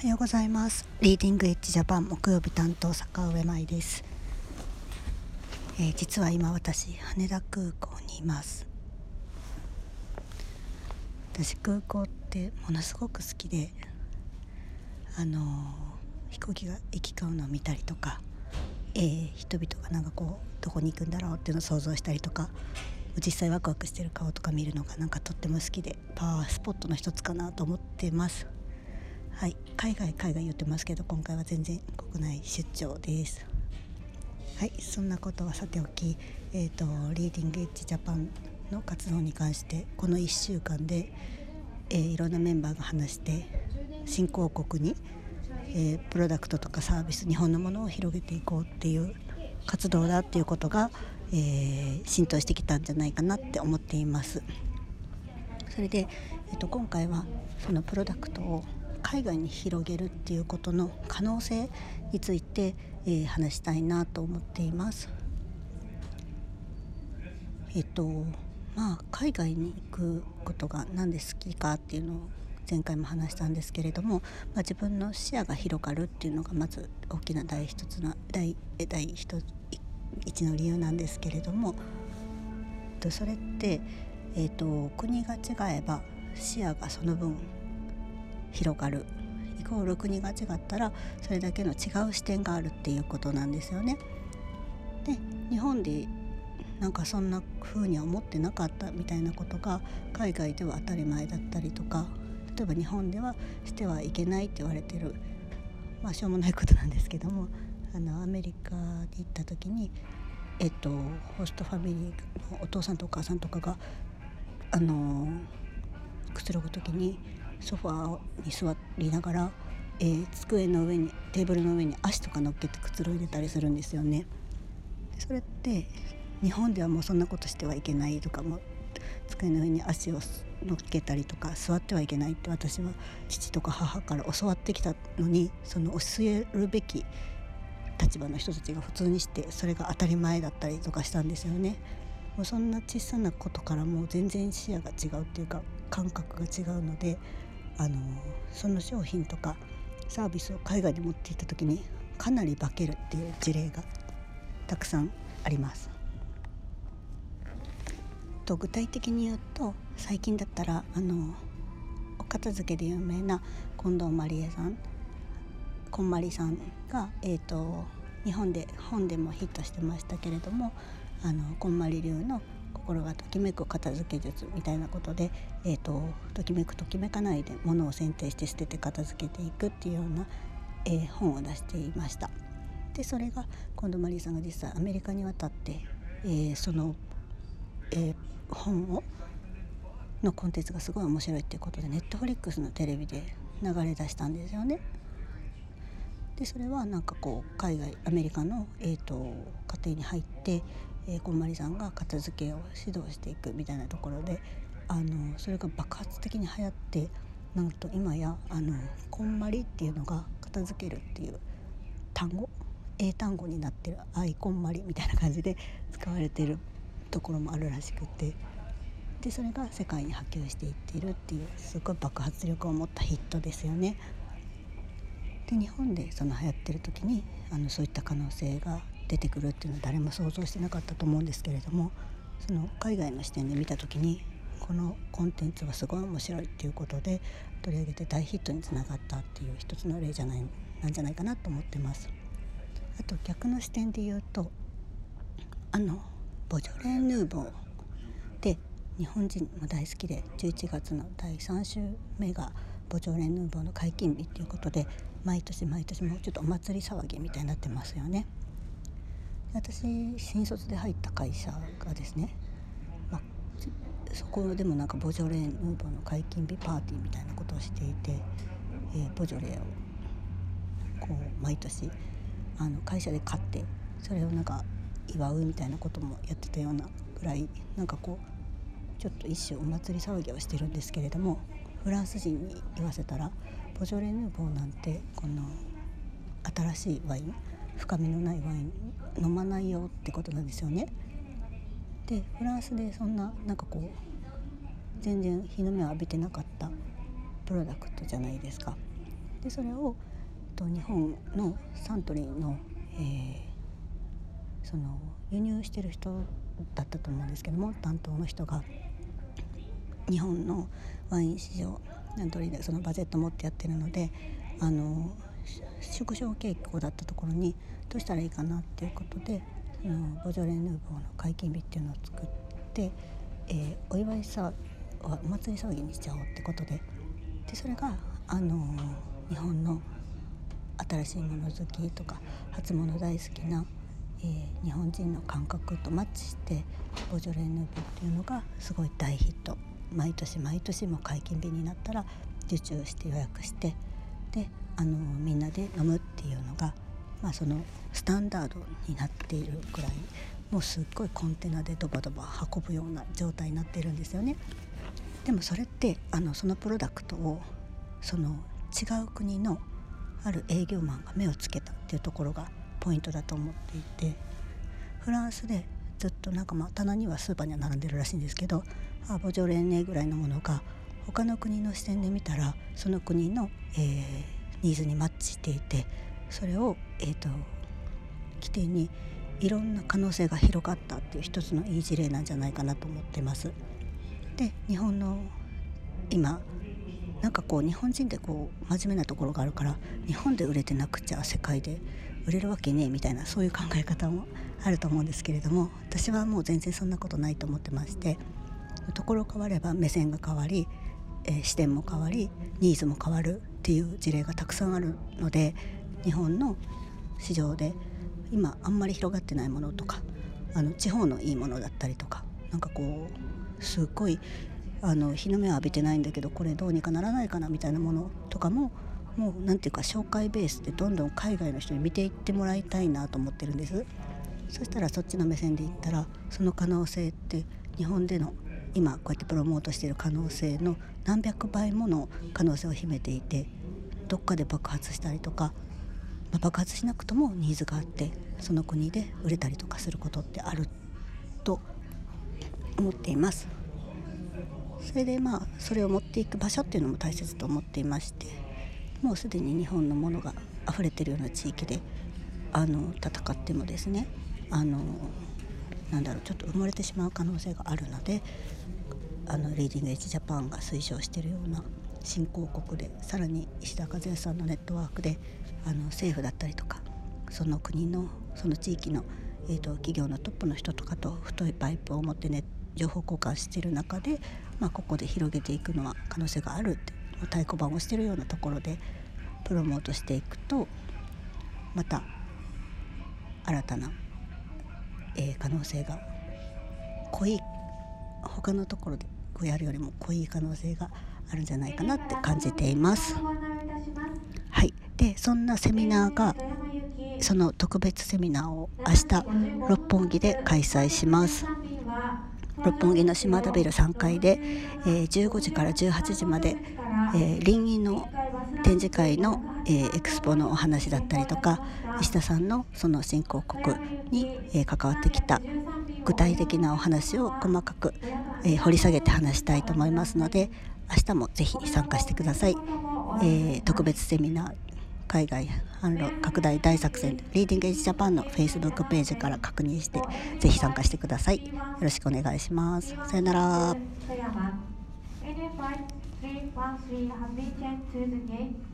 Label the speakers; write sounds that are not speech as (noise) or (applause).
Speaker 1: おはようございます。リーディングエッジジャパン木曜日担当坂上舞です、えー、実は今私羽田空港にいます。私空港ってものすごく好きであのー、飛行機が行き交うのを見たりとか、えー、人々がなんかこうどこに行くんだろうっていうのを想像したりとか実際ワクワクしてる顔とか見るのがなんかとっても好きでパワースポットの一つかなと思ってます。はい。海外海外言ってますけど今回は全然国内出張です。はい。そんなことはさておきえっ、ー、とリーディングエッジジャパンの活動に関してこの1週間で、えー、いろんなメンバーが話して新興国に、えー、プロダクトとかサービス日本のものを広げていこうっていう活動だっていうことが、えー、浸透してきたんじゃないかなって思っています。それで、えーと今回はそのプロダクトを海外に広げるっていうことの可能性について、えー、話したいなと思っています。えっとまあ海外に行くことが何で好きかっていうのを前回も話したんですけれども、まあ、自分の視野が広がるっていうのがまず大きな第一つの第第一一の理由なんですけれどもそれって、えーと国が違えば視野がその分広がるイコール国が違ったらそれだけの違う視点があるっていうことなんですよね。で日本でなんかそんな風には思ってなかったみたいなことが海外では当たり前だったりとか例えば日本ではしてはいけないって言われてるまあしょうもないことなんですけどもあのアメリカに行った時にえっとホストファミリーのお父さんとお母さんとかがあのくつろぐ時にソファーに座りながら、えー、机の上にテーブルの上に足とか乗っけてくつろいでたりするんですよね。それって日本ではもうそんなことしてはいけないとかも机の上に足を乗っけたりとか座ってはいけないって私は父とか母から教わってきたのにその教えるべき立場の人たちが普通にしてそれが当たり前だったりとかしたんですよね。もうそんな小さなことからもう全然視野が違うっていうか感覚が違うのであのその商品とかサービスを海外に持っていった時にかなり化けるっていう事例がたくさんあります。と具体的に言うと最近だったらあのお片付けで有名な近藤麻理恵さんこんまりさんが、えーと、日本で本でもヒットしてましたけれどもあのこんまり流の心がときめく片付け術みたいなことで、えーと、ときめくときめかないで物を選定して捨てて片付けていくっていうような、えー、本を出していました。でそれが今度マリーさんが実際アメリカに渡って、えー、その、えー、本をのコンテンツがすごい面白いっていうことでネットフリックスのテレビで流れ出したんですよね。でそれはなんかこう海外アメリカの、えーと、家庭に入って、えー、こんまりさんが片付けを指導していくみたいなところであのそれが爆発的に流行ってなんと今やあのこんまりっていうのが片付けるっていう単語？英単語になってる「あいこんまり」みたいな感じで (laughs) 使われてるところもあるらしくてでそれが世界に波及していっているっていうすごい爆発力を持ったヒットですよね。で日本でその流行ってる時にあのそういった可能性が出てくるっていうのは誰も想像してなかったと思うんですけれどもその海外の視点で見た時にこのコンテンツはすごい面白いっていうことで取り上げて大ヒットにつながったっていう一つの例じゃないなんじゃないかなと思ってます。あと逆の視点で言うとあのボジョレ・ー・ヌーボーで日本人も大好きで11月の第3週目がボジョレ・ヌーボーの解禁日っていうことで毎年毎年もうちょっとお祭り騒ぎみたいになってますよね。私新卒で入った会社がですね、まあ、そこでもなんかボジョレ・ヌーボーの解禁日パーティーみたいなことをしていて、えー、ボジョレをこう毎年あの会社で買ってそれをなんか祝うみたいなこともやってたようなぐらいなんかこうちょっと一種お祭り騒ぎをしてるんですけれどもフランス人に言わせたらボジョレ・ヌーボーなんてこの新しいワイン深みのないワイン飲まないよってことなんですよね。でフランスでそんななんかこう全然日の目を浴びてなかったプロダクトじゃないですか。でそれをと日本のサントリーの、えー、その輸入してる人だったと思うんですけども担当の人が日本のワイン市場サントリーでそのバジェット持ってやってるのであの縮小傾向だったところにどうしたらいいかなっていうことでそのボジョレ・ヌーボーの解禁日っていうのを作って、えー、お祝いさお祭り騒ぎにしちゃおうってことででそれがあの日本の新しいもの好きとか初物大好きな、えー、日本人の感覚とマッチしてボジョレ・ヌーボーっていうのがすごい大ヒット。毎年毎年も解禁日になったら受注して予約してであのみんなで飲むっていうのが、まあ、そのスタンダードになっているくらいもうすっごいコンテナでドバドバ運ぶような状態になってるんですよね。でもそれってあのそのプロダクトをその違う国のある営業マンが目をつけたっていうところがポイントだと思っていてフランスでずっとなんかまあ棚にはスーパーには並んでるらしいんですけどあボジョレーネぐらいのものが他の国の視点で見たらその国の、えー、ニーズにマッチしていてそれを、えーと、起点にいろんな可能性が広がったっていう一つのいい事例なんじゃないかなと思ってます。で日本の今なんかこう日本人ってこう真面目なところがあるから日本で売れてなくちゃ世界で売れるわけねえみたいなそういう考え方もあると思うんですけれども私はもう全然そんなことないと思ってましてところ変われば目線が変わり、えー、視点も変わりニーズも変わるっていう事例がたくさんあるので日本の市場で今あんまり広がってないものとかあの地方のいいものだったりとかなんかこうすっごいあの日の目を浴びてないんだけどこれどうにかならないかなみたいなものとかももう何ていうか紹介ベースでどんどん海外の人に見ていってもらいたいなと思ってるんです。そしたらそっちの目線で言ったらその可能性って日本での今こうやってプロモートしている可能性の何百倍もの可能性を秘めていてどっかで爆発したりとか、まあ、爆発しなくともニーズがあってその国で売れたりとかすることってあると思っています。それでまあそれを持っていく場所っていうのも大切と思っていましてもうすでに日本のものが溢れてるような地域であの戦ってもですねあのなんだろうちょっと埋もれてしまう可能性があるのであのリーディングエッジジャパンが推奨しているような新興国でさらに石田和也さんのネットワークであの政府だったりとかその国のその地域の、えーと、企業のトップの人とかと太いパイプを持ってね情報交換している中で、まあ、ここで広げていくのは可能性があるって太鼓判をしているようなところでプロモートしていくとまた新たなえー、可能性が濃い他のところでこうやるよりも濃い可能性があるんじゃないかなって感じています。はい、でそんなセミナーがその特別セミナーを明日六本木で開催します。六本木の島田ビル3階で、えー、15時から18時まで、えー、林業の展示会の、えー、エクスポのお話だったりとか石田さんのその新興国に、えー、関わってきた具体的なお話を細かく、えー、掘り下げて話したいと思いますので明日もぜひ参加してください、え、特別セミナー海外販路拡大大作戦リーディングエッジジャパンの Facebook ページから確認してぜひ参加してください。よろしくお願いします。さよなら。three three have been changed to the game?